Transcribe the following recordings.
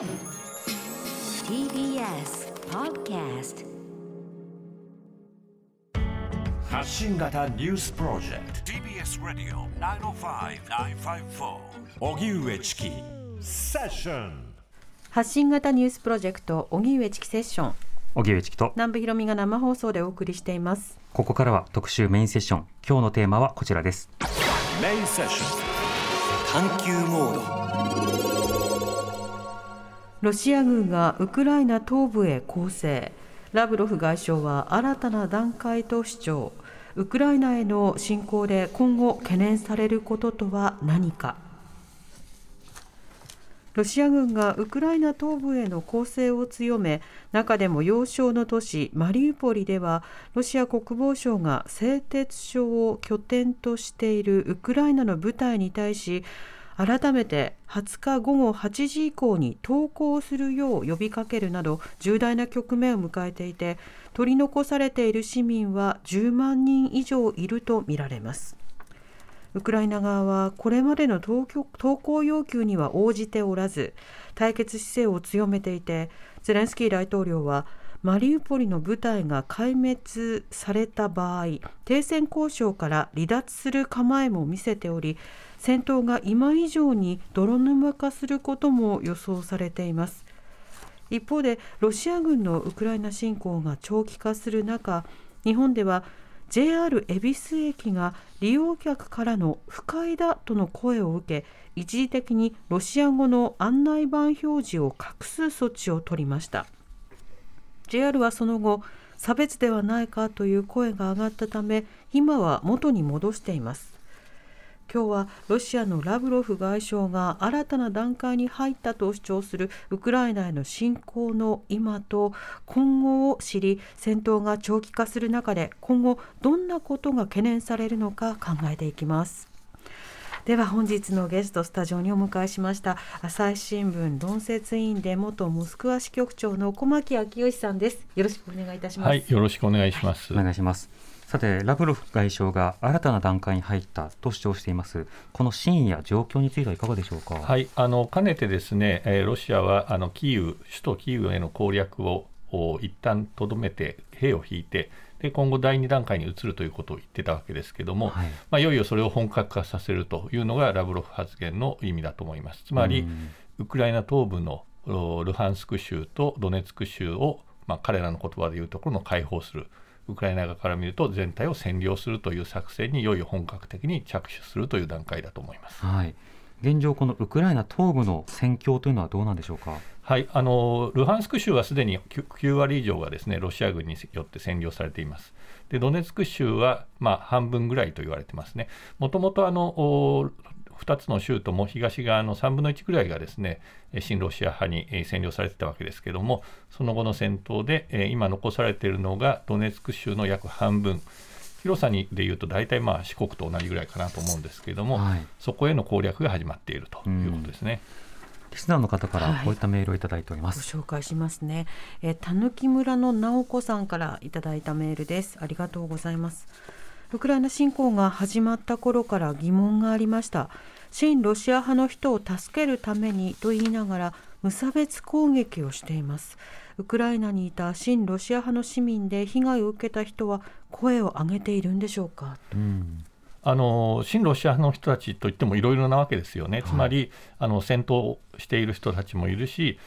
TBS Podcast 発信型ニュースプロジェクト。TBS ラディオ905-954おぎゅうえちきセッション。発信型ニュースプロジェクト荻上チキセッション。荻上チキと。南部ひろみが生放送でお送りしています。ここからは特集メインセッション。今日のテーマはこちらです。メインセッション。探求モードロシア軍がウクライナ東部へ攻勢。ラブロフ外相は新たな段階と主張。ウクライナへの侵攻で今後懸念されることとは何か。ロシア軍がウクライナ東部への攻勢を強め中でも要衝の都市マリウポリではロシア国防省が製鉄所を拠点としているウクライナの部隊に対し改めて20日午後8時以降に投降するよう呼びかけるなど重大な局面を迎えていて取り残されている市民は10万人以上いるとみられます。ウクライナ側はこれまでの投降要求には応じておらず対決姿勢を強めていてゼレンスキー大統領はマリウポリの部隊が壊滅された場合停戦交渉から離脱する構えも見せており戦闘が今以上に泥沼化することも予想されています。一方でロシア軍のウクライナ侵攻が長期化する中日本では JR 恵比寿駅が利用客からの不快だとの声を受け一時的にロシア語の案内板表示を隠す措置を取りました。JR はその後差別ではないかという声が上がったため今は元に戻しています。今日はロシアのラブロフ外相が新たな段階に入ったと主張するウクライナへの侵攻の今と今後を知り戦闘が長期化する中で今後どんなことが懸念されるのか考えていきます。では本日のゲストスタジオにお迎えしました朝日新聞論説委員で元モスクワ支局長の小牧昭義さんです。よろしくお願いいたします。はいよろしくお願いします、お願いします。さてラブロフ外相が新たな段階に入ったと主張しています。この真意や状況についてはいかがでしょうか？はいあのかねてですね、えーロシアはあのキーウ首都キーウへの攻略をお一旦とどめて兵を引いてで今後第2段階に移るということを言ってたわけですけども、はいまあ、いよいよそれを本格化させるというのがラブロフ発言の意味だと思います。つまり、ウクライナ東部のおルハンスク州とドネツク州を、まあ、彼らの言葉でいうところの解放する。ウクライナ側から見ると全体を占領するという作戦にいよいよ本格的に着手するという段階だと思います。はい現状このウクライナ東部の戦況というのはどうなんでしょうか？はい、あのルハンスク州はすでに 9, 9割以上がですねロシア軍によって占領されています。でドネツク州は、まあ、半分ぐらいと言われてますね。もともとあの2つの州とも東側の3分の1ぐらいがですね親ロシア派に占領されてたわけですけれどもその後の戦闘で、今残されているのがドネツク州の約半分広さにでいうと大体まあ四国と同じぐらいかなと思うんですけれども、はいそこへの攻略が始まっているということですね。リスナーの方からはいこういったメールをいただいておりまごす、紹介しますね。えー、たぬき村の直子さんからいただいたメールです。ありがとうございます。ウクライナ侵攻が始まった頃から疑問がありました。親ロシア派の人を助けるためにと言いながら無差別攻撃をしています。ウクライナにいた親ロシア派の市民で被害を受けた人は声を上げているんでしょうか？うんあの親ロシア派の人たちといってもいろいろなわけですよね、つまりあの戦闘している人たちもいるし、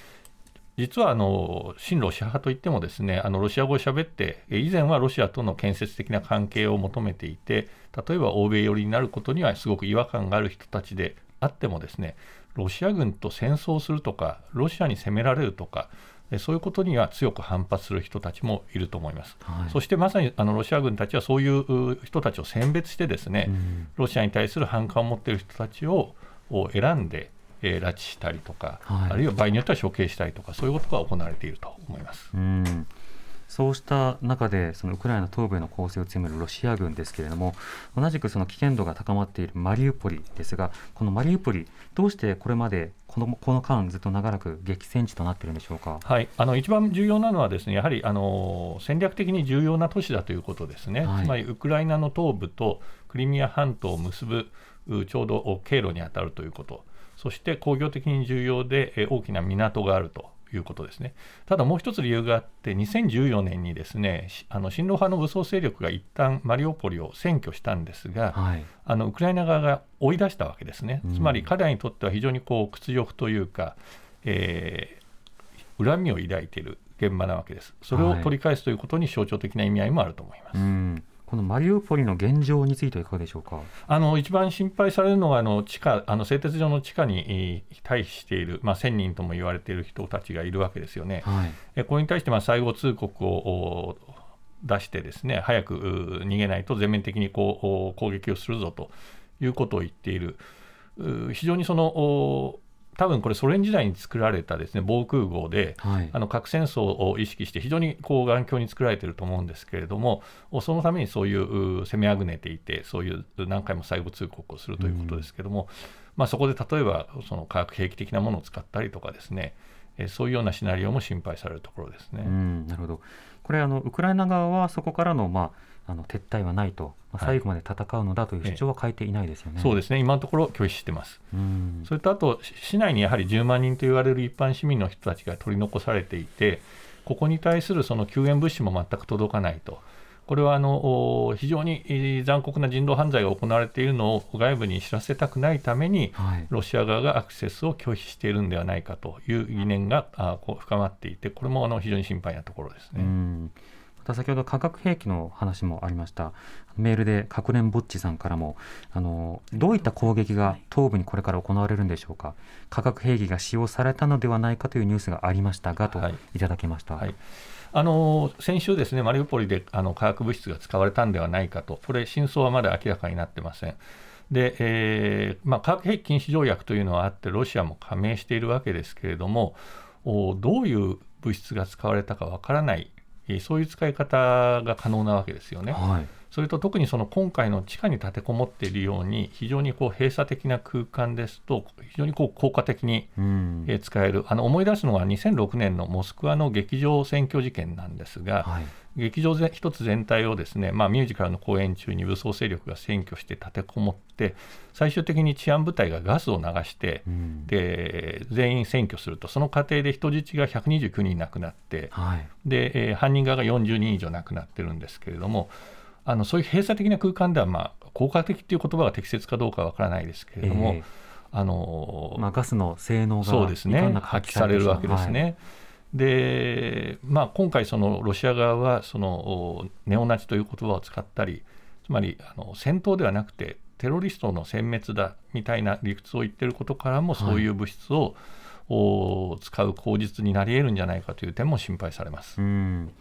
実はあの親ロシア派といってもですねあのロシア語を喋って、え以前はロシアとの建設的な関係を求めていて、例えば欧米寄りになることにはすごく違和感がある人たちであってもですね、ロシア軍と戦争するとか、ロシアに攻められるとか、えそういうことには強く反発する人たちもいると思います。はいそしてまさにあのロシア軍たちはそういうう人たちを選別してですね、うんロシアに対する反感を持っている人たちをを選んで、えー拉致したりとか、はいあるいは場合によっては処刑したりとか、そういうことが行われていると思います。うんそうした中でそのウクライナ東部への攻勢を強めるロシア軍ですけれども同じくその危険度が高まっているマリウポリですがこのマリウポリどうしてこれまでこのこの間ずっと長らく激戦地となっているんでしょうか？はい、あの一番重要なのはですねやはりあの戦略的に重要な都市だということですね、はい。つまりウクライナの東部とクリミア半島を結ぶうちょうど経路に当たるということ、そして工業的に重要で、えー大きな港があるということですね。ただもう一つ理由があって、2014年にですね、しあの親ロ派の武装勢力が一旦マリウポリを占拠したんですが、はい。あのウクライナ側が追い出したわけですねうん、つまり彼らにとっては非常にこう屈辱というか、えー恨みを抱いている現場なわけです、それを取り返すということに象徴的な意味合いもあると思います。うん。このマリウポリの現状についてはいかがでしょうか？あの一番心配されるのはあの地下あの製鉄所の地下にえー退避している、まあ、1000人とも言われている人たちがいるわけですよね。はい。えこれに対してまあ最後通告をお出してですね早くう逃げないと全面的にこうお攻撃をするぞということを言っているう非常にそのお多分これソ連時代に作られたですね防空壕ではい。あの核戦争を意識して非常にこう頑強に作られていると思うんですけれどもおそのためにそういうう攻めあぐねていてそういう何回も最後通告をするということですけれども、まあ、そこで例えばその化学兵器的なものを使ったりとかですねえそういうようなシナリオも心配されるところですね。うん、なるほど。これあのウクライナ側はそこからのまああの撤退はないと、まあ、はい最後まで戦うのだという主張は変えていないですよね。そうですね今のところ拒否してます。うん。それとあと、し市内にやはり10万人と言われる一般市民の人たちが取り残されていて、ここに対するその救援物資も全く届かないと、これはあのお非常にえー残酷な人道犯罪が行われているのを外部に知らせたくないために、はい。ロシア側がアクセスを拒否しているんではないかという疑念が深まっていて、これもあの非常に心配なところですうね。ん。また先ほど化学兵器の話もありました。メールで核連ぼっちさんからもあのどういった攻撃が東部にこれから行われるんでしょうか。化学兵器が使用されたのではないかというニュースがありましたがとはいいただきました。はいあの先週、ですねマリウポリであの化学物質が使われたんではないかと、これ、真相はまだ明らかになってません。でえーまあ、化学兵器禁止条約というのはあって、ロシアも加盟しているわけですけれども、おどういう物質が使われたかわからない、そういう使い方が可能なわけですよね。はい。それと特にその今回の地下に立てこもっているように、非常にこう閉鎖的な空間ですと、非常にこう効果的に使えるあの思い出すのは2006年のモスクワの劇場占拠事件なんですが、はい。劇場ぜ一つ全体をですね、まあ、ミュージカルの公演中に武装勢力が占拠して立てこもって最終的に治安部隊がガスを流して、うん。で全員占拠するとその過程で人質が129人亡くなってはい。で、えー犯人側が40人以上亡くなってるんですけれどもあのそういう閉鎖的な空間では、まあ、効果的という言葉が適切かどうかわからないですけれども、えあのーまあガスの性能がそうですね。発揮されるわけですね。はいでまあ、今回、そのロシア側はそのおネオナチという言葉を使ったり、つまりあの戦闘ではなくて、テロリストの殲滅だみたいな理屈を言っていることからも、はい。そういう物質を、お使う口実になり得るんじゃないかという点も心配されます。うん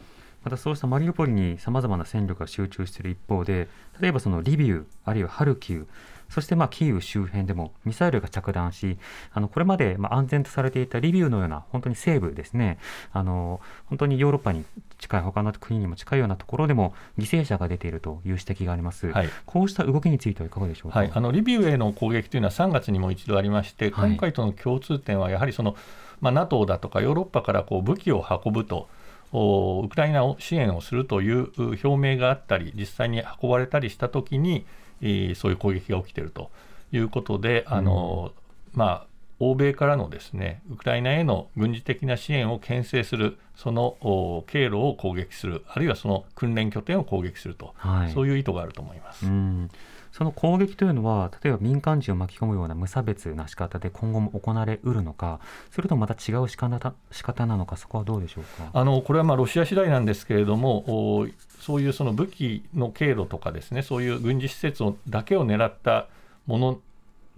またそうしたマリウポリにさまざまな戦力が集中している一方で例えばそのリビウあるいはハルキウそしてまあキーウ周辺でもミサイルが着弾しあのこれまでまあ安全とされていたリビウのような本当に西部ですね。あの本当にヨーロッパに近い他の国にも近いようなところでも犠牲者が出ているという指摘があります、はい。こうした動きについてはいかがでしょうか、はい、あのリビウへの攻撃というのは3月にも一度ありまして、はい。今回との共通点はやはりその、まあ、NATO だとかヨーロッパからこう武器を運ぶと。おウクライナを支援をするというう表明があったり、実際に運ばれたりしたときに、えーそういう攻撃が起きているということで、あのまあ、欧米からのですねウクライナへの軍事的な支援を牽制する、そのお経路を攻撃する、あるいはその訓練拠点を攻撃すると、はいそういう意図があると思います。その攻撃というのは例えば民間人を巻き込むような無差別な仕方で今後も行われうるのかそれとまた違う仕方仕方なのかそこはどうでしょうか？あのこれはまあロシア次第なんですけれども、そういうその武器の経路とかですね、そういう軍事施設をだけを狙ったもの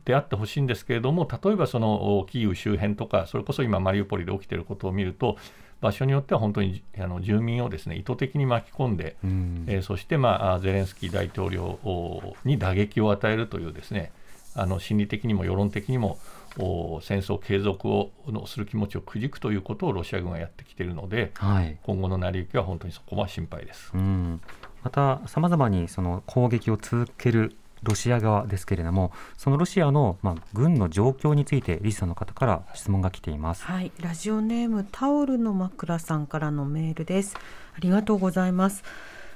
であってほしいんですけれども、例えばそのキーウ周辺とか、それこそ今、マリウポリで起きていることを見ると、場所によっては本当にあの住民をですね意図的に巻き込んで、うん。えーそして、まあ、ゼレンスキー大統領おに打撃を与えるというですねあの心理的にも世論的にもお戦争継続をのする気持ちをくじくということをロシア軍はやってきているのではい。今後の成り行きは本当にそこは心配です。うん、またさまざまにその攻撃を続けるロシア側ですけれどもそのロシアの、まあ、軍の状況についてリスさんの方から質問が来ています。はい、ラジオネームタオルの枕さんからのメールです。ありがとうございます。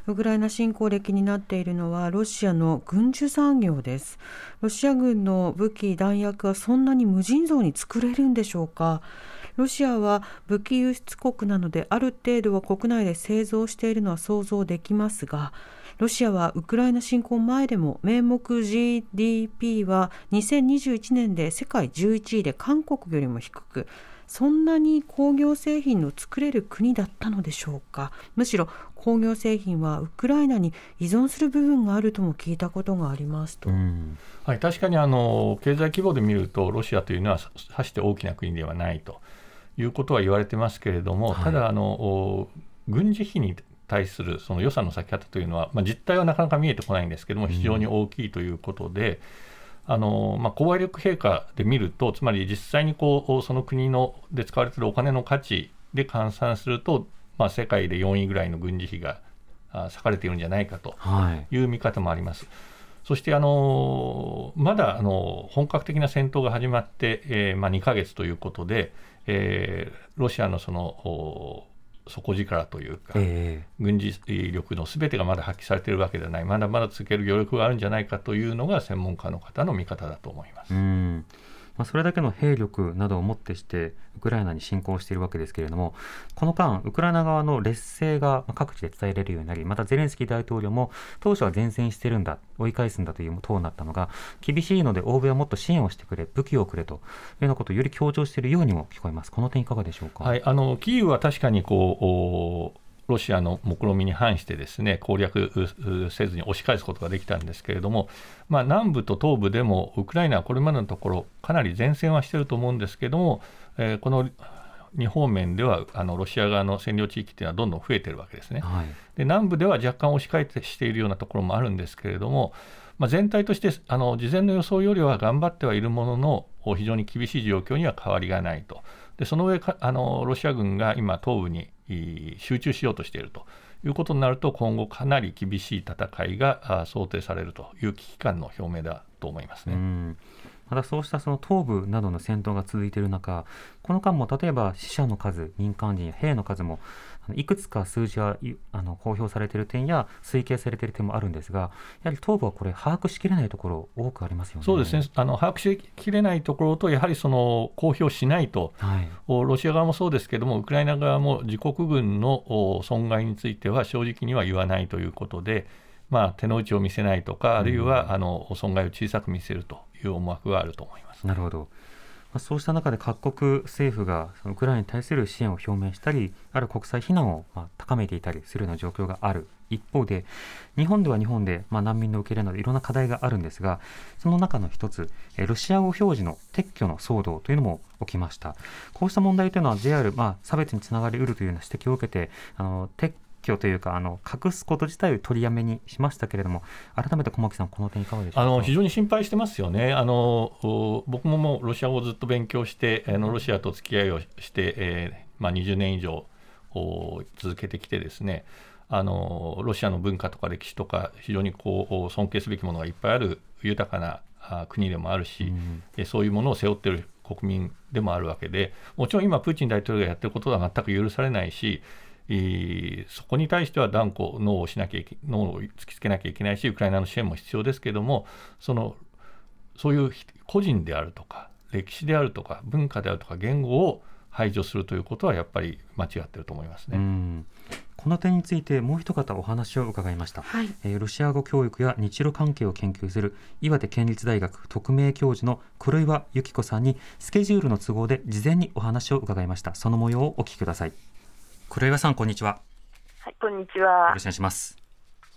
ウクライナ侵攻歴になっているのはロシアの軍需産業ですロシア軍の武器弾薬はそんなに無尽蔵に作れるんでしょうかロシアは武器輸出国なのである程度は国内で製造しているのは想像できますがロシアはウクライナ侵攻前でも名目 GDP は2021年で世界11位で韓国よりも低くそんなに工業製品の作れる国だったのでしょうか？むしろ工業製品はウクライナに依存する部分があるとも聞いたことがありますと、はい、確かにあの経済規模で見るとロシアというのはさして大きな国ではないということは言われてますけれども、ただあの軍事費に対するその予算の割き方というのは、まあ、実態はなかなか見えてこないんですけども、非常に大きいということで、うん、あのまあ、購買力陛下で見ると、つまり実際にこうその国ので使われているお金の価値で換算すると、まあ、世界で4位ぐらいの軍事費が割かれているんじゃないかという見方もあります。はいそしてあのまだあの本格的な戦闘が始まって、えーまあ、2ヶ月ということで、えー、ロシアのその底力というか、えー、軍事力のすべてがまだ発揮されているわけではない、まだまだ続ける余力があるんじゃないかというのが専門家の方の見方だと思います。まあ、それだけの兵力などをもってしてウクライナに侵攻しているわけですけれどもこの間ウクライナ側の劣勢が各地で伝えられるようになりまたゼレンスキー大統領も当初は前線してるんだ追い返すんだという党になったのが厳しいので欧米はもっと支援をしてくれ武器をくれというようなことをより強調しているようにも聞こえます。この点いかがでしょうか、はい、あのキーウは確かにこうロシアの目論見に反してですね攻略せずに押し返すことができたんですけれども、まあ、南部と東部でもウクライナはこれまでのところかなり前線はしていると思うんですけれども、えー、この2方面ではあのロシア側の占領地域というのはどんどん増えているわけですね。はい、で南部では若干押し返しているようなところもあるんですけれども、まあ、全体としてあの事前の予想よりは頑張ってはいるものの非常に厳しい状況には変わりがないと。でその上あのロシア軍が今東部に集中しようとしているということになると今後かなり厳しい戦いが想定されるという危機感の表明だと思いますね。またそうしたその東部などの戦闘が続いている中、この間も例えば死者の数、民間人、兵の数もいくつか数字はあの公表されている点や推計されている点もあるんですが、やはり東部はこれ、把握しきれないところ、多くありますよね。そうですね。あの把握しきれないところと、やはりその公表しないと、はい、ロシア側もそうですけれども、ウクライナ側も自国軍の損害については正直には言わないということで、まあ、手の内を見せないとか、あるいは、あの損害を小さく見せるという思惑があると思います。なるほどまそうした中で各国政府がウクライナに対する支援を表明したり、ある国際非難をま高めていたりするような状況がある一方で、日本では日本で、ま難民の受け入れなどいろんな課題があるんですが、その中の一つ、ロシア語表示の撤去の騒動というのも起きました。こうした問題というのは JR、まあ、差別につながりうるというような指摘を受けて、あの撤去というかあの隠すこと自体を取りやめにしましたけれども改めて小牧さんこの点いかがでしょうあの非常に心配してますよね。あの僕ももうロシア語をずっと勉強してあのロシアと付き合いをして、えー、まあ、20年以上続けてきてですねあのロシアの文化とか歴史とか非常にこう尊敬すべきものがいっぱいある豊かな国でもあるし、うん、そういうものを背負っている国民でもあるわけでもちろん今プーチン大統領がやってることは全く許されないしそこに対しては断固ノーをしなきゃいけノーを突きつけなきゃいけないしウクライナの支援も必要ですけれどもそのそういう個人であるとか歴史であるとか文化であるとか言語を排除するということはやっぱり間違ってると思いますね。この点についてもう一方お話を伺いました、はい、えー、ロシア語教育や日露関係を研究する岩手県立大学特命教授の黒岩由紀子さんにスケジュールの都合で事前にお話を伺いました。その模様をお聞きください黒岩さんこんにちは。はいこんにちは。よろしくお願いします。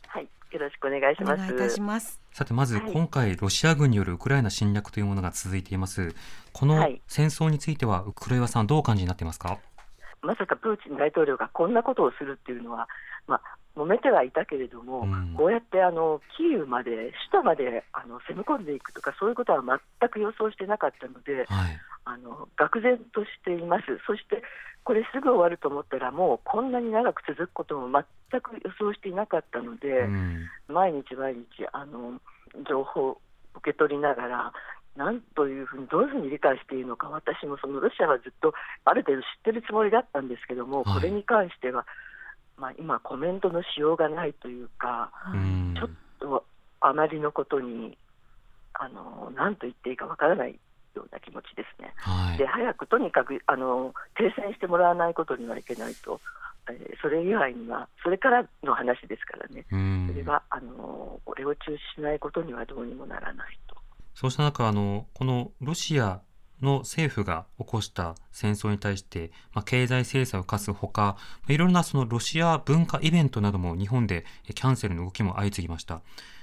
はいよろしくお願いします。お願いいたします。さてまず、今回ロシア軍によるウクライナ侵略というものが続いています。この戦争については、黒岩さんどうお感じになっていますか？まさかプーチン大統領がこんなことをするっていうのはまあ揉めてはいたけれども、うん、こうやってあのキーウまで、首都まであの攻め込んでいくとか、そういうことは全く予想してなかったので、はい、あの愕然としています、そしてこれすぐ終わると思ったらもうこんなに長く続くことも全く予想していなかったので、うん、毎日毎日あの情報を受け取りながらなんというふうにどういうふうに理解していいのか私もそのロシアはずっとある程度知ってるつもりだったんですけども、はい、これに関してはまあ、今、コメントのしようがないというか、うん。ちょっとあまりのことに、あの何と言っていいかわからないような気持ちですね。はいで早くとにかくあの停戦してもらわないことにはいけないと、えーそれ以外には、それからの話ですからね、うんそれはあのこれを中止しないことにはどうにもならないと。そうした中あのこのロシアの政府が起こした戦争に対して、まあ、経済制裁を課すほかいろいろなそのロシア文化イベントなども日本でえキャンセルの動きも相次ぎました。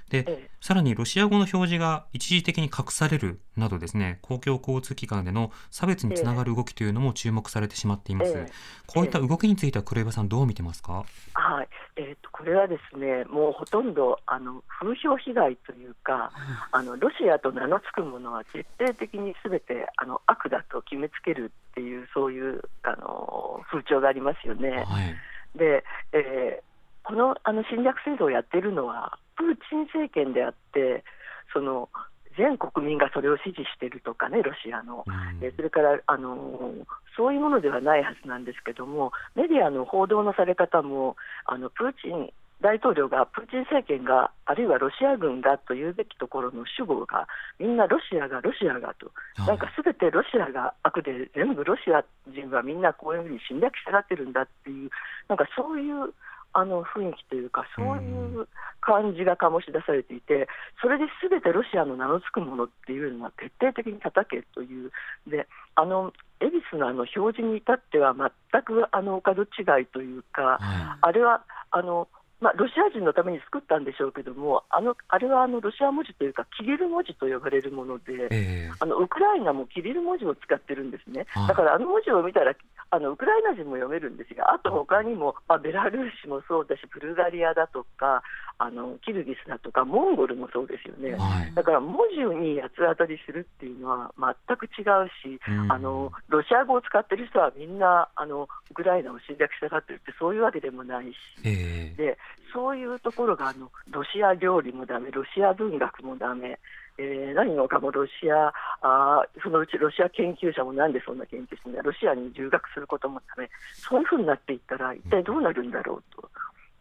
でええさらにロシア語の表示が一時的に隠されるなどですね公共交通機関での差別につながる動きというのも注目されてしまっています。ええこういった動きについては黒岩さんどう見てますか？はいえー、とこれはですねもうほとんどあの風評被害というか、あのロシアと名の付くものは徹底的にすべてあの悪だと決めつけるっていう、そういうあの風潮がありますよね。はい。で、えーこのあの侵略制度をやっているのは、プーチン政権であって、その全国民がそれを支持しているとかね、ロシアの。うそれから、あのーそういうものではないはずなんですけども、メディアの報道のされ方も、あのプーチン大統領が、プーチン政権が、あるいはロシア軍がというべきところの主語が、みんなロシアが、ロシアがと、なんかすべてロシアが悪で、全部ロシア人はみんなこういうふうに侵略しがってるんだっていう、なんかそういうあの雰囲気というか、そういう感じが醸し出されていて、それですべてロシアの名の付くものっていうのは徹底的に叩けという、であの恵比寿のあの表示に至っては、全くあのお門違いというか、はあれはあの、まあ、ロシア人のために作ったんでしょうけども、あのあれはあのロシア文字というか、キリル文字と呼ばれるもので。あのウクライナもキリル文字を使ってるんですね。はい、だからあの文字を見たら、あのウクライナ人も読めるんですが、あと他にも、まあ、ベラルーシもそうだし、ブルガリアだとか、あのキルギスだとか、モンゴルもそうですよね。はい。だから文字に八つ当たりするっていうのは全く違うし、うんあのロシア語を使ってる人はみんなあのウクライナを侵略したがってるってそういうわけでもないし、ええでそういうところがあのロシア料理もダメ、ロシア文学もダメ、えー何もかもロシアあ、そのうちロシア研究者もなんでそんな研究してんだ、ロシアに留学することもダメ、そういうふうになっていったら、一体どうなるんだろうと。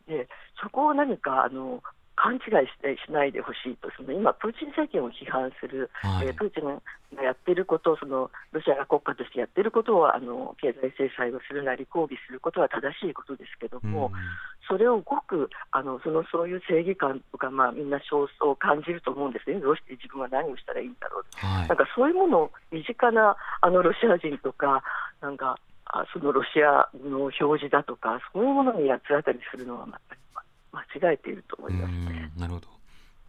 でそこを何かあの勘違いしてしないでほしいと、その今、プーチン政権を批判する、はい。えープーチンがやっていること、そのロシアが国家としてやっていることはあの経済制裁をするなり、抗議することは正しいことですけども、それをごくあのそのそういう正義感とか、まあ、みんな焦燥を感じると思うんですね、どうして自分は何をしたらいいんだろうと、はい。なんかそういうものを身近なあのロシア人とか、なんかあそのロシアの表示だとか、そういうものに八つ当たりするのはま間違えていると思いますね。うんなるほど。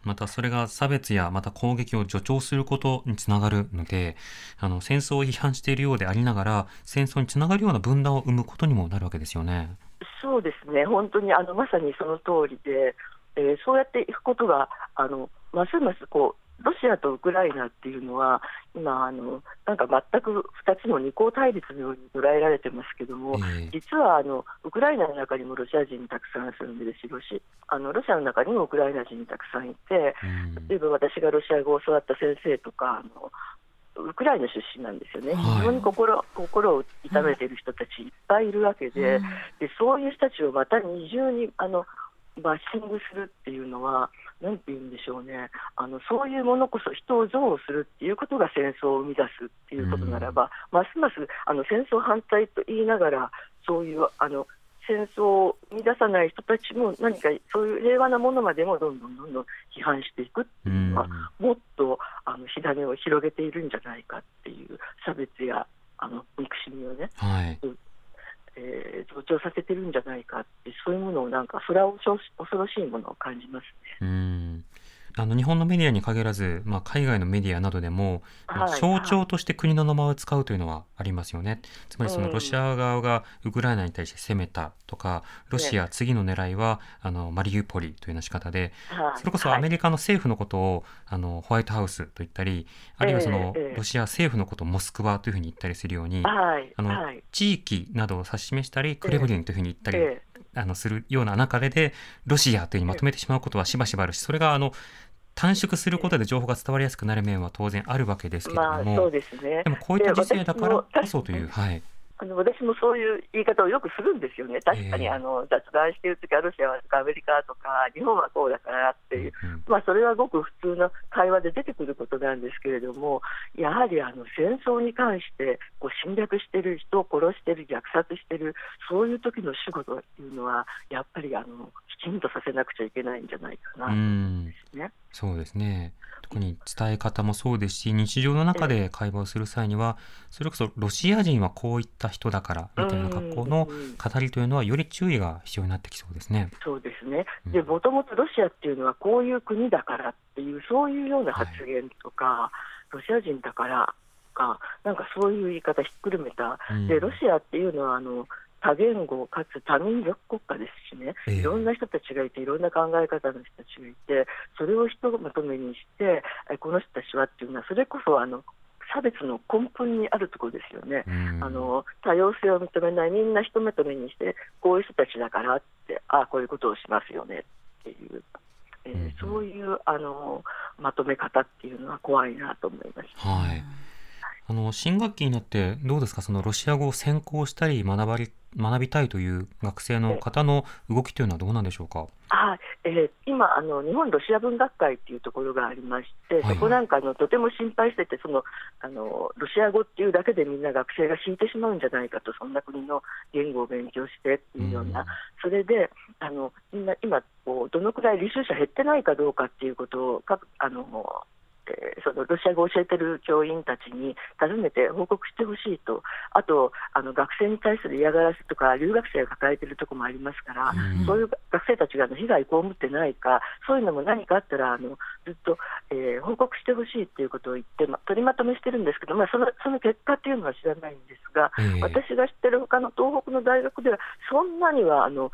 またそれが差別やまた攻撃を助長することにつながるのであの戦争を批判しているようでありながら戦争につながるような分断を生むことにもなるわけですよね。そうですね、本当にあのまさにその通りで、えーそうやっていくことが、あのますますこうロシアとウクライナっていうのは、今あの、なんか全く2つの二項対立のように捉えられてますけども、ええ。実はあのウクライナの中にもロシア人たくさん住んでるし、ロシあのロシアの中にもウクライナ人たくさんいて、うん。例えば私がロシア語を教わった先生とか、あのウクライナ出身なんですよね、はい。非常に心心を痛めている人たちいっぱいいるわけで、でそういう人たちをまた二重にあのバッシングするっていうのは、なんて言うんでしょうね、あのそういうものこそ人を憎悪するっていうことが戦争を生み出すっていうことならば、ますますあの戦争反対と言いながら、そういうあの戦争を生み出さない人たちも何かそういう平和なものまでもどんどんどんどん批判していくっていうのは、もっとあの火種を広げているんじゃないかっていう差別やあの憎しみをね、はい。えー増長させてるんじゃないかってそういうものをなんかそれは恐ろし恐ろしいものを感じますね。うん。あの日本のメディアに限らず、まあ、海外のメディアなどでも、はい象徴として国の名前を使うというのはありますよね。つまりそのうんロシア側がウクライナに対して攻めたとか、ロシア次の狙いはあのマリウポリというような仕方で、はい。それこそアメリカの政府のことを、あのホワイトハウスと言ったり、あるいはその、ロシア政府のことをモスクワというふうに言ったりするように、はいあのはい。地域などを指し示したり、クレムリンというふうに言ったり、え。あのするような中でロシアというふうにまとめてしまうことはしばしばあるしそれがあの短縮することで情報が伝わりやすくなる面は当然あるわけですえけれども、まあそうですね。でもこういった時世だからこそという、はい、あの私もそういう言い方をよくするんですよね、確かにあの雑談しているときはロシアはアメリカとか日本はこうだからっていう、まあ、それはごく普通の会話で出てくることなんですけれども、やはりあの戦争に関してこう侵略している人を殺している、虐殺している、そういう時の仕事っていうのは、やっぱりあのきちんとさせなくちゃいけないんじゃないかなと思うんですね。そうですね特に伝え方もそうですし日常の中で会話をする際にはそれこそロシア人はこういった人だからみたいな格好の語りというのはより注意が必要になってきそうですね。そうですね。でもともとロシアっていうのはこういう国だからっていうそういうような発言とか、はい、ロシア人だからかなんかそういう言い方ひっくるめた、でロシアっていうのはあの多言語かつ多民族国家ですしね、いろんな人たちがいて、いろんな考え方の人たちがいて、それをひとまとめにして、この人たちはっていうのは、それこそあの差別の根本にあるところですよね、あの多様性を認めない、みんなひとまとめにして、こういう人たちだからって、ああ、こういうことをしますよねっていう、えー、そういうあのまとめ方っていうのは怖いなと思いました。はいあの新学期になってどうですか？そのロシア語を専攻したり学ばり学びたいという学生の方の動きというのはどうなんでしょうか？はい、えー、今あの、日本ロシア文学会っていうところがありまして、はい、そこなんかのとても心配しててそのあの、ロシア語っていうだけでみんな学生が引いてしまうんじゃないかと、そんな国の言語を勉強してっていうような、うん、それであのみんな今こう、どのくらい履修者減ってないかどうかっていうことをかあのえそのロシア語を教えてる教員たちに尋ねて報告してほしいと、あとあの学生に対する嫌がらせとか、留学生が抱えているところもありますから、うん、そういう学生たちがあの被害被ってないか、そういうのも何かあったら、あのずっと、えー、報告してほしいということを言って、ま、取りまとめしてるんですけど、まあ、そのその結果っていうのは知らないんですが、えー、私が知ってる他の東北の大学では、そんなにはあの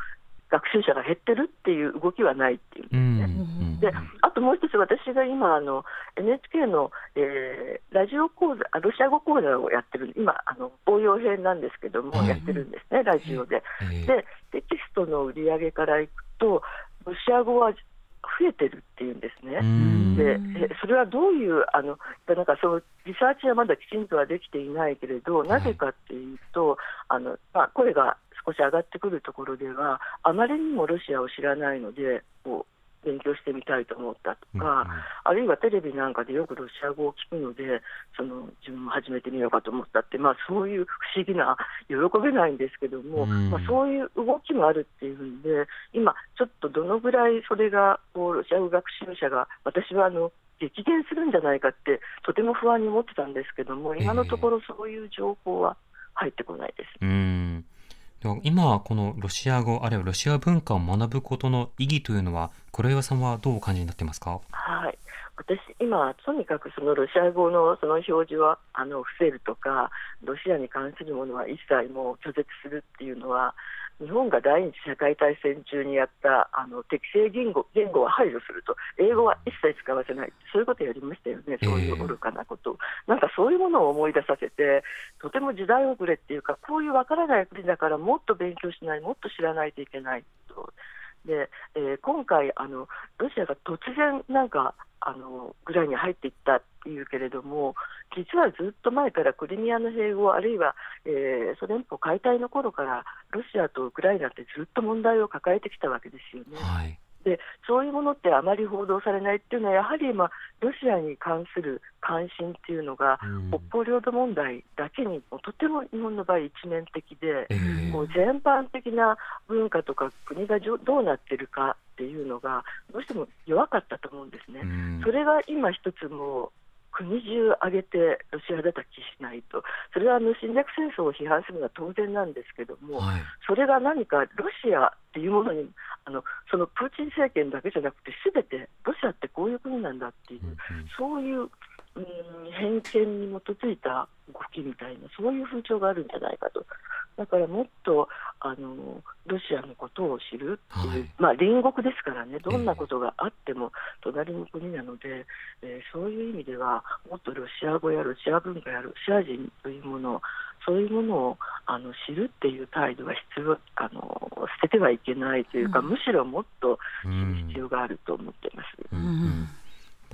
学習者が減ってるっていう動きはないっていう。ん。ですね。であともう一つ、私が今あの、NHK の、えー、ラジオ講座あ、ロシア語講座をやってる、今、あの応用編なんですけども、やってるんですね、ラジオで。で、テキストの売り上げからいくと、ロシア語は増えてるっていうんですね。でそれはどういうあのなんかそのリサーチはまだきちんとはできていないけれど、なぜかっていうと、あのまあ、声が少し上がってくるところでは、あまりにもロシアを知らないので、こう勉強してみたいと思ったとか、うんあるいはテレビなんかでよくロシア語を聞くので、その自分も始めてみようかと思ったって、まあ、そういう不思議な、喜べないんですけども、うん、まあ、そういう動きもあるっていうんで、今、ちょっとどのぐらいそれがこうロシア語学習者が、私はあの激減するんじゃないかって、とても不安に思ってたんですけども、今のところそういう情報は入ってこないです。えー今このロシア語あるいはロシア文化を学ぶことの意義というのは黒岩さんはどうお感じになってますか？はい私、今、とにかくそのロシア語のその表示はあの伏せるとか、ロシアに関するものは一切もう拒絶するっていうのは、日本が第二次世界大戦中にやったあの適正言語言語は排除すると、英語は一切使わせない、そういうことやりましたよね、そういう愚かなこと。を、えー、なんかそういうものを思い出させて、とても時代遅れっていうか、こういうわからない国だから、もっと勉強しない、もっと知らないといけないと。でえー、今回あの、ロシアが突然、なんかあのぐらいに入っていったっていうけれども、実はずっと前からクリミアの併合、あるいは、えー、ソ連邦解体の頃から、ロシアとウクライナってずっと問題を抱えてきたわけですよね。はいでそういうものってあまり報道されないっていうのは、やはり今、ロシアに関する関心っていうのが、北方領土問題だけにとても日本の場合、一面的で、えー、こう全般的な文化とか国がどうなっているかっていうのが、どうしても弱かったと思うんですね。それが今一つも国中挙げてロシア叩きしないと、それはあの侵略戦争を批判するのは当然なんですけども、はい、それが何かロシアっていうものにあの、そのプーチン政権だけじゃなくて、すべてロシアってこういう国なんだっていう、うんうん、そういううん、偏見に基づいた動きみたいな、そういう風潮があるんじゃないかと、だからもっとあのロシアのことを知るっていう、はい、まあ、隣国ですからね、どんなことがあっても隣の国なので、えー、そういう意味では、もっとロシア語やロシア文化やロシア人というものを、そういうものをあの知るっていう態度が必要あの捨ててはいけないというか、うん、むしろもっと知る必要があると思っています。うんうん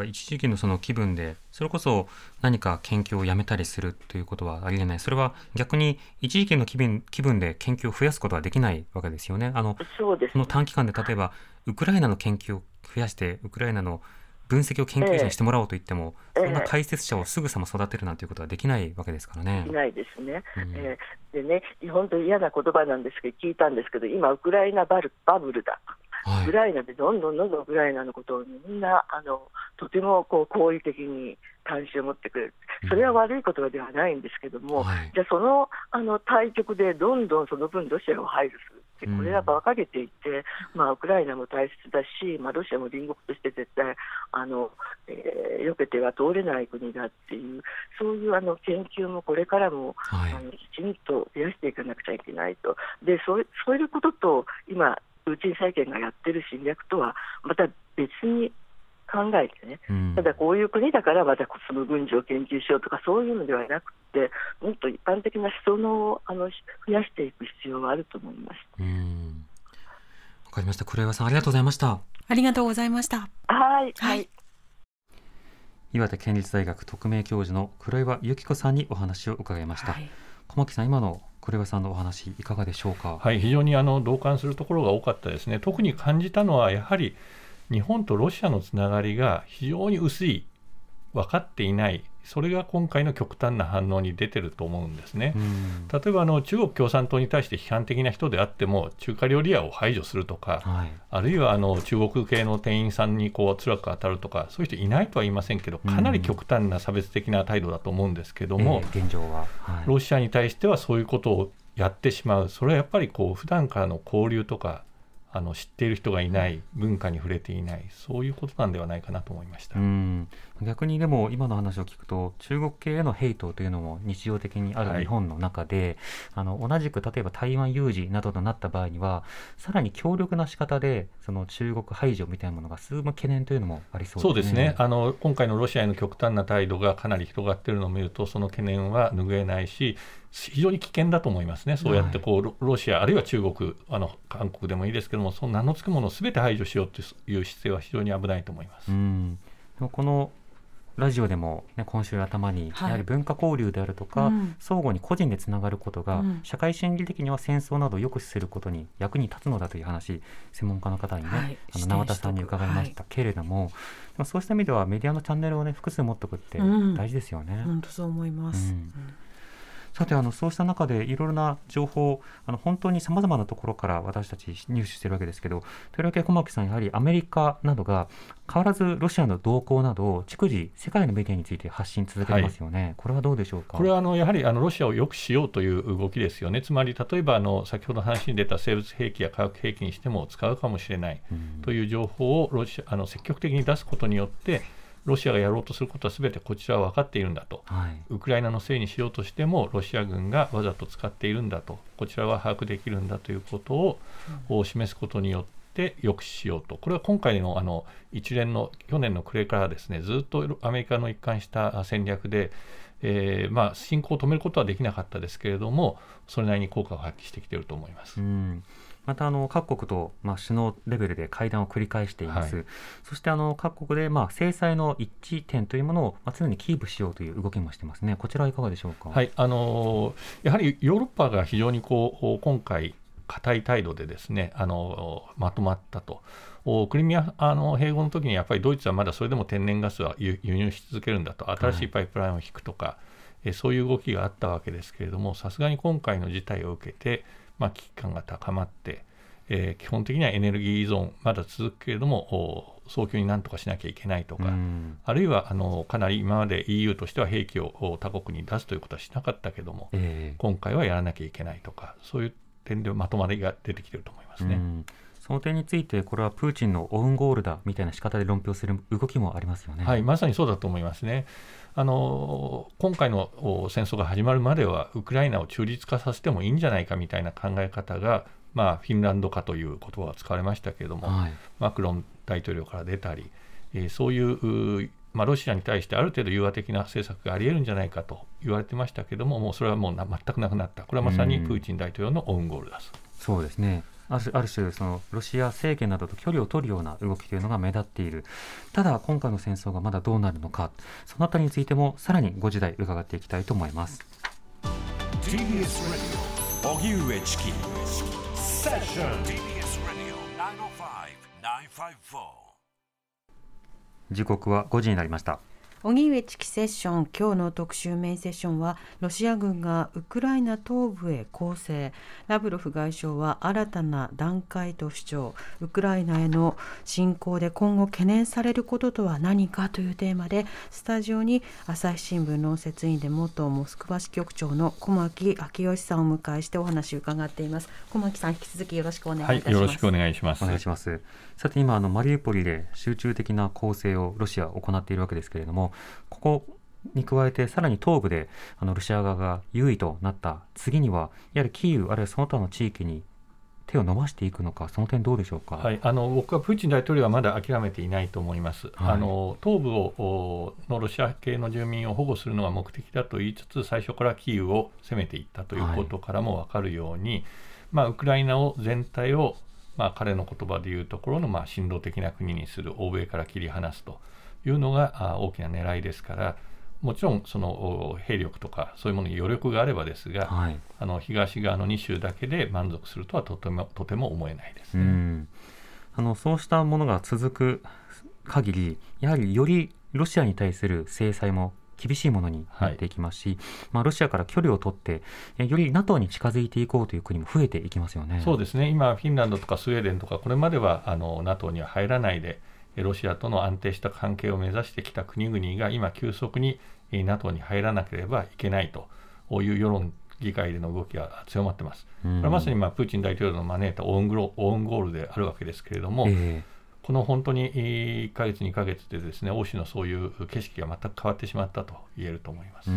ぱ一時期のその気分でそれこそ何か研究をやめたりするということはありえないそれは逆に一時期の気分気分で研究を増やすことはできないわけですよね。あのそうですこの短期間で例えばウクライナの研究を増やしてウクライナの分析を研究者にしてもらおうと言っても、ええそんな解説者をすぐさま育てるなんていうことはできないわけですからねい。ないですね。うんえーでね、本当に嫌な言葉なんですけど、聞いたんですけど、今、ウクライナバルバブルだ、はい。ウクライナでどんどんどんどんウクライナのことをみんなあのとてもこう好意的に関心を持ってくれる、それは悪い言葉ではないんですけども、はい。じゃあ、そのあの対局でどんどんその分、ロシアを配慮するって、これは馬鹿げていて、まあ、ウクライナも大切だし、まあ、ロシアも隣国として絶対あの、えー避けては通れない国だっていう、そういうあの研究もこれからも、はい。あのきちんと増やしていかなくちゃいけないと、でそうそういうことと、今、プーチン政権がやってる侵略とは、また別に考えてね、うん。ただこういう国だからまたその軍事を研究しようとかそういうのではなくてもっと一般的な思想のあの増やしていく必要があると思います。うん。わかりました。黒岩さんありがとうございました。ありがとうございました。はい、ははいい、岩手県立大学特命教授の黒岩由紀子さんにお話を伺いました、はい小牧さん今の黒岩さんのお話いかがでしょうか、はい、非常にあの同感するところが多かったですね。特に感じたのはやはり日本とロシアのつながりが非常に薄い、分かっていない、それが今回の極端な反応に出てると思うんですね。うん。例えばあの中国共産党に対して批判的な人であっても中華料理屋を排除するとか、はい。あるいはあの中国系の店員さんにこう辛く当たるとかそういう人いないとは言いませんけどかなり極端な差別的な態度だと思うんですけども、えー現状は、はい。ロシアに対してはそういうことをやってしまう。それはやっぱりこう普段からの交流とかあの知っている人がいない文化に触れていないそういうことなんではないかなと思いました。うん逆にでも今の話を聞くと中国系へのヘイトというのも日常的にあはい。る日本の中で、あの同じく例えば台湾有事などとなった場合にはさらに強力な仕方でその中国排除みたいなものが進む懸念というのもありそうそうですね。ねあの今回のロシアへの極端な態度がかなり広がっているのを見るとその懸念は拭えないし非常に危険だと思いますね、そうやってこうロロシア、あるいは中国あの、韓国でもいいですけども、その名の付くものをすべて排除しようという姿勢は非常に危ないと思います。このラジオでも、ね、今週頭に、はい。やはり文化交流であるとか、うん。相互に個人でつながることが、うん。社会心理的には戦争などを抑止することに役に立つのだという話専門家の方にね、はい。あの縄田さんに伺いましたけれども、でもそうした意味ではメディアのチャンネルを、ね、複数持っておくってうん。大事ですよね。本当そう思います。うんさてあのそうした中でいろいろな情報あの本当にさまざまなところから私たち入手しているわけですけどとりわけ小牧さんやはりアメリカなどが変わらずロシアの動向などを逐次世界のメディアについて発信続けてますよね、これはどうでしょうか？これはあのやはりあのロシアを良くしようという動きですよね、つまり例えばあの先ほど話に出た生物兵器や化学兵器にしても使うかもしれないうん。という情報をロシアあの積極的に出すことによって、ロシアがやろうとすることはすべてこちらは分かっているんだと、はい。ウクライナのせいにしようとしても、ロシア軍がわざと使っているんだと、こちらは把握できるんだということを、を示すことによって抑止しようと、これは今回のあの一連の去年の暮れからですねずっとアメリカの一貫した戦略で、えーまあ、侵攻を止めることはできなかったですけれども、それなりに効果を発揮してきていると思います。うんまたあの各国と、まあ、首脳レベルで会談を繰り返しています、はい。そしてあの各国で、まあ、制裁の一致点というものを、まあ、常にキープしようという動きもしてますね、こちらはいかがでしょうか？はい。あのーやはりヨーロッパが非常にこう今回、固い態度でですね、あのーまとまったと。おクリミアあの併合の時にやっぱりドイツはまだそれでも天然ガスは輸輸入し続けるんだと、新しいパイプラインを引くとか、えそういう動きがあったわけですけれども、さすがに今回の事態を受けて、まあ、危機感が高まって、えー基本的にはエネルギー依存、まだ続くけれども、お早急になんとかしなきゃいけないとか、うんあるいはあのかなり今まで EU としては兵器をお他国に出すということはしなかったけども、ええ今回はやらなきゃいけないとか、そういう点でまとまりが出てきていると思いますね。うんその点について、これはプーチンのオウンゴールだみたいな仕方で論評する動きもありますよね。はい、まさにそうだと思いますね。あの今回のお戦争が始まるまでは、ウクライナを中立化させてもいいんじゃないかみたいな考え方が、まあ、フィンランド化という言葉が使われましたけれども、はいマクロン大統領から出たり、えーそういうまあ、ロシアに対してある程度融和的な政策があり得るんじゃないかと言われてましたけども、もうそれはもうな全くなくなった、これはまさにプーチン大統領のオウンゴールだと。そうですね。あるある種そのロシア政権などと距離を取るような動きというのが目立っている。ただ今回の戦争がまだどうなるのか。そのあたりについてもさらに5時台伺っていきたいと思います。TBS ラディオ荻上チキ。セッション TBS ラディオ905-954時刻は5時になりました荻上チキセッション今日の特集メインセッションはロシア軍がウクライナ東部へ攻勢。ラブロフ外相は新たな段階と主張。ウクライナへの侵攻で今後懸念されることとは何かというテーマでスタジオに朝日新聞論説委員で元モスクワ支局長の小牧昭義さんをお迎えしてお話を伺っています。小牧さん引き続きよろしくお願いいたします、はい、よろしくお願いします。お願いしますさて今あのマリウポリで集中的な攻勢をロシアは行っているわけですけれどもここに加えてさらに東部であのロシア側が優位となった次にはやはりキーウあるいはその他の地域に手を伸ばしていくのか、その点どうでしょうか、はい、あの僕はプーチン大統領はまだ諦めていないと思います、はい、あの東部をのロシア系の住民を保護するのが目的だと言いつつ、最初からキーウを攻めていったということからも分かるように、はい、まあ、ウクライナを全体を、まあ、彼の言葉でいうところの、まあ、親ロ的な国にする、欧米から切り離すというのが大きな狙いですから。もちろんその兵力とかそういうものに余力があればですが、はい、あの東側の2州だけで満足するとはとてもとても思えないです、ね、あのそうしたものが続く限りやはりよりロシアに対する制裁も厳しいものになっていきますし、はい、まあ、ロシアから距離を取ってより NATO に近づいていこうという国も増えていきますよね。そうですね今フィンランドとかスウェーデンとかこれまではあの NATO には入らないでロシアとの安定した関係を目指してきた国々が今、急速に NATO に入らなければいけないという世論、議会での動きが強まってます。これはまさにまあプーチン大統領の招いたオウンゴールであるわけですけれども、えー、この本当に1か月、2か月でですね欧州のそういう景色が全く変わってしまったと言えると思います。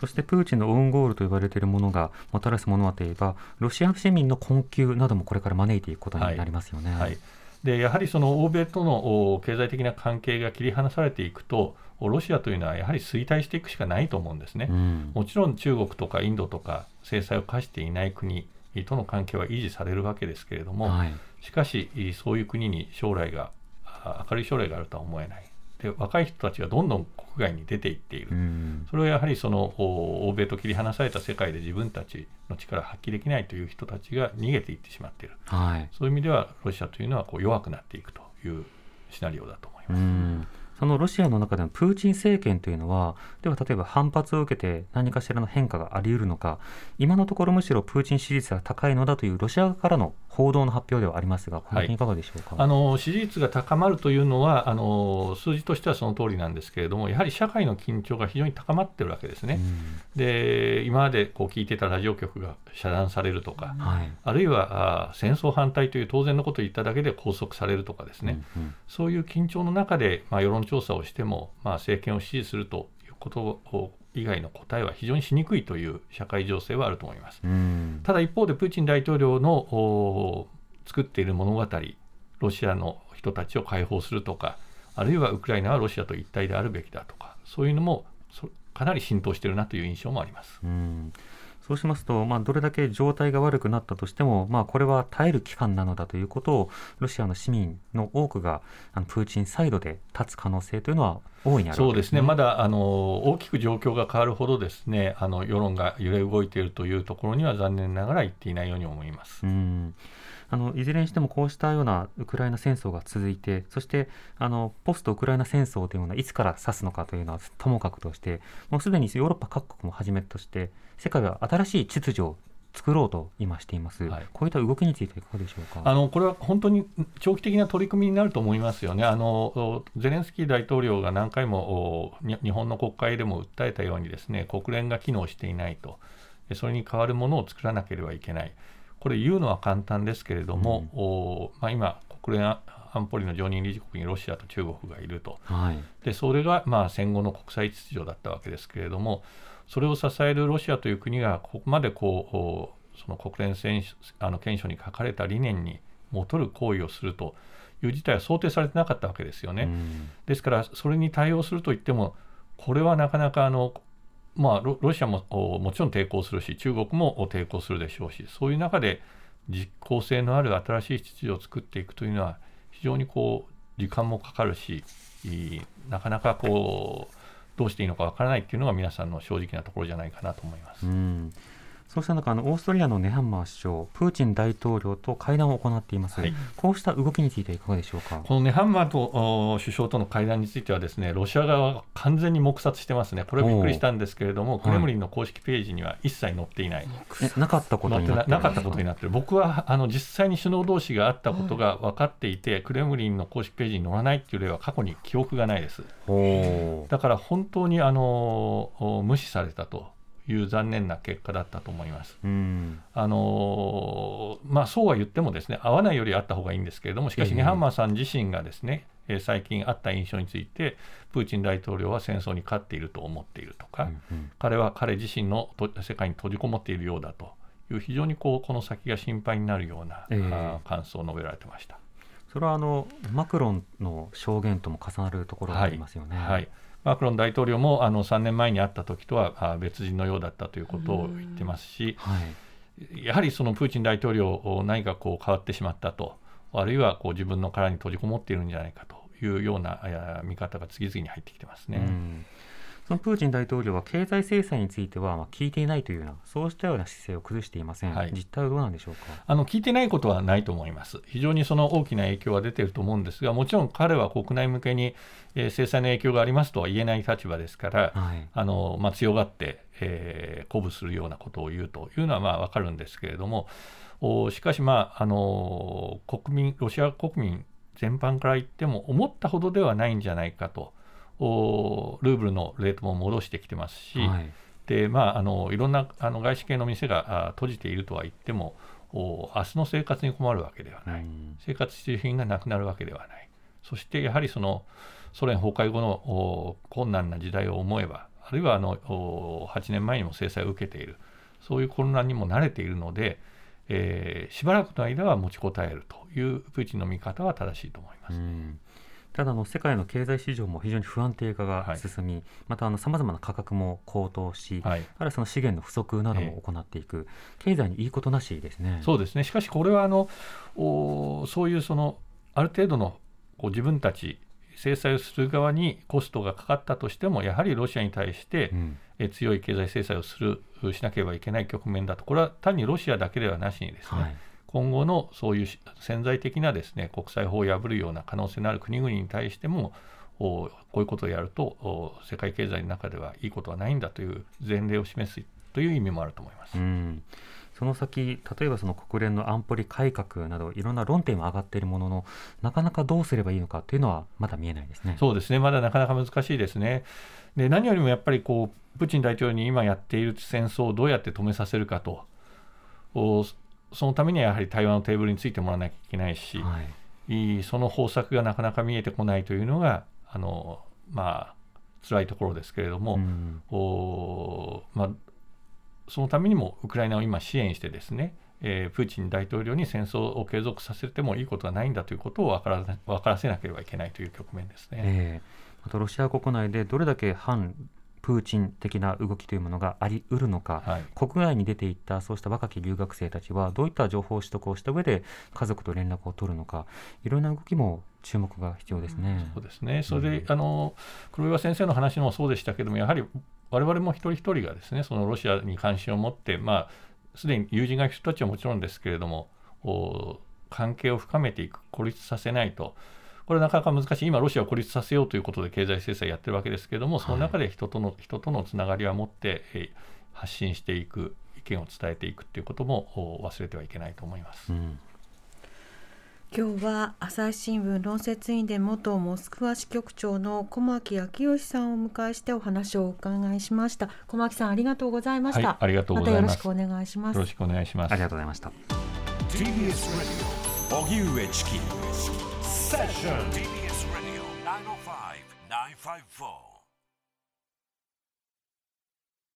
そしてプーチンのオウンゴールと呼ばれているものがもたらすものはといえば、ロシア市民の困窮などもこれから招いていくことになりますよね。はい、はいでやはりその欧米との経済的な関係が切り離されていくと、ロシアというのはやはり衰退していくしかないと思うんですね、うん、もちろん中国とかインドとか制裁を科していない国との関係は維持されるわけですけれども、はい、しかし、そういう国に将来が明るい将来があるとは思えない。で若い人たちがどんどん国外に出ていっている、うん、それはやはりその欧米と切り離された世界で自分たちの力を発揮できないという人たちが逃げていってしまっている、はい、そういう意味ではロシアというのはこう弱くなっていくというシナリオだと思います。うん。そのロシアの中でのプーチン政権というのは、では例えば反発を受けて何かしらの変化があり得るのか、今のところむしろプーチン支持率が高いのだというロシア側からの報道の発表ではありますが、この点い。かがでしょうか、はい、あの支持率が高まるというのはあの、数字としてはその通りなんですけれども、やはり社会の緊張が非常に高まっているわけですね。で今までこう聞いてたラジオ局が遮断されるとか、はい、あるいはあ戦争反対という当然のことを言っただけで拘束されるとかですね、うんうん、そういう緊張の中で、まあ、世論調査をしても、まあ、政権を支持するということを以外の答えは非常にしにくいという社会情勢はあると思います。ただ一方でプーチン大統領の作っている物語、ロシアの人たちを解放するとか、あるいはウクライナはロシアと一体であるべきだとか、そういうのもかなり浸透しているなという印象もあります。うんそうしますと、まあ、どれだけ状態が悪くなったとしても、まあ、これは耐える期間なのだということを、ロシアの市民の多くがあのプーチンサイドで立つ可能性というのは大いにある、ね、そうですね、まだあの大きく状況が変わるほどですねあの世論が揺れ動いているというところには残念ながら言っていないように思います。うんあのいずれにしてもこうしたようなウクライナ戦争が続いて、そしてあのポストウクライナ戦争というのはいつから指すのかというのはともかくとして、もうすでにヨーロッパ各国もはじめとして、世界は新しい秩序を作ろうと今しています、はい、こういった動きについていかがでしょうか？あのこれは本当に長期的な取り組みになると思いますよね、あのゼレンスキー大統領が何回も日本の国会でも訴えたように、ですね国連が機能していないと、それに代わるものを作らなければいけない、これ、言うのは簡単ですけれども、うん、まあ、今、国連安保理の常任理事国にロシアと中国がいると、はい、でそれがまあ戦後の国際秩序だったわけですけれども、それを支えるロシアという国がここまでこうその国連選あの憲章に書かれた理念に戻る行為をするという事態は想定されてなかったわけですよね。ですからそれに対応するといってもこれはなかなかあのまあ、ロシアももちろん抵抗するし中国も抵抗するでしょうしそういう中で実効性のある新しい秩序を作っていくというのは非常にこう時間もかかるしなかなかこうどうしていいのかわからないっていうのが皆さんの正直なところじゃないかなと思います。うんそうした中あのオーストリアのネハンマー首相プーチン大統領と会談を行っています、はい、こうした動きについていかがでしょうか？このネハンマーと首相との会談についてはですねロシア側は完全に黙殺してますね。これびっくりしたんですけれどもクレムリンの公式ページには一切載っていない、はい、なかったことになってなかったことになってる。僕はあの実際に首脳同士があったことが分かっていて、クレムリンの公式ページに載らないっていう例は過去に記憶がないです。だから本当にあの無視されたという残念な結果だったと思います。あのまあ、そうは言ってもですね合わないよりあった方がいいんですけれどもしかしネハンマーさん自身がですね、えー、最近あった印象についてプーチン大統領は戦争に勝っていると思っているとか、うんうん、彼は彼自身の世界に閉じこもっているようだという非常にこうこの先が心配になるような、えー、感想を述べられてました。それはあのマクロンの証言とも重なるところがありますよね。はい、はいマクロン大統領もあの3年前に会った時とは別人のようだったということを言ってますし、はい、やはりそのプーチン大統領、何かこう変わってしまったと、あるいはこう自分の殻に閉じこもっているんじゃないかというような見方が次々に入ってきてますね。そのプーチン大統領は経済制裁についてはまあ聞いていないというような、そうしたような姿勢を崩していません、はい、実態はどうなんでしょうか？あの聞いてないことはないと思います、非常にその大きな影響は出ていると思うんですが、もちろん彼は国内向けに、えー、制裁の影響がありますとは言えない立場ですから、はい、あのまあ、強がって、えー、鼓舞するようなことを言うというのはまあ分かるんですけれども、おしかし、まああの国民、ロシア国民全般から言っても、思ったほどではないんじゃないかと。ルーブルのレートも戻してきてますし、はい、でまあ、あのいろんなあの外資系の店が閉じているとは言っても、明日の生活に困るわけではない、生活必需品がなくなるわけではない、そしてやはりそのソ連崩壊後の困難な時代を思えば、あるいはあの8年前にも制裁を受けている、そういう混乱にも慣れているので、えー、しばらくの間は持ちこたえるというプーチンの見方は正しいと思います。ただの世界の経済市場も非常に不安定化が進み、はい、またさまざまな価格も高騰し、はい、あるいはその資源の不足なども行っていく、えー、経済にいいことなしですね。そうですね。しかしこれはあのおそういうそのある程度のこう自分たち制裁をする側にコストがかかったとしてもやはりロシアに対して、うん、え強い経済制裁をするしなければいけない局面だと。これは単にロシアだけではなしにですね、はい今後のそういう潜在的なですね国際法を破るような可能性のある国々に対してもこういうことをやると世界経済の中ではいいことはないんだという前例を示すという意味もあると思います。うんその先、例えばその国連の安保理改革など、いろんな論点は上がっているものの、なかなかどうすればいいのかというのは、まだ見えないですねそうですね、まだなかなか難しいですね。で何よりもやっぱりこう、プーチン大統領に今やっている戦争をどうやって止めさせるかと、そのためにはやはり対話のテーブルについてもらわなきゃいけないし、はい、その方策がなかなか見えてこないというのが、あのまあ辛いところですけれども、うん、おまあ、そのためにもウクライナを今支援してですね、えー、プーチン大統領に戦争を継続させてもいいことはないんだということを分から分からせなければいけないという局面ですね。えー、またロシア国内でどれだけ反プーチン的な動きというものがありうるのか、はい、国外に出ていったそうした若き留学生たちはどういった情報を取得をした上で家族と連絡を取るのかいろんな動きも注目が必要ですね。そうですねそれで、うん、あの黒岩先生の話もそうでしたけどもやはり我々も一人一人がですねそのロシアに関心を持ってまあすでに友人がいる人たちはもちろんですけれども関係を深めていく孤立させないと。これなかなか難しい、今、ロシアを孤立させようということで経済制裁やってるわけですけれども、その中で人との,、人とのつながりは持って、え発信していく、意見を伝えていくということも忘れてはいけないと思います。うん。今日は朝日新聞論説委員で元モスクワ支局長の小牧昭義さんをお迎えしてお話をお伺いしました。小牧さんありがとうございました、はい、ありがとうございます。またよろしくお願いします。よろしくお願いします。ありがとうございました。TBS ラジオ荻上チキ Session. Radio 905 954.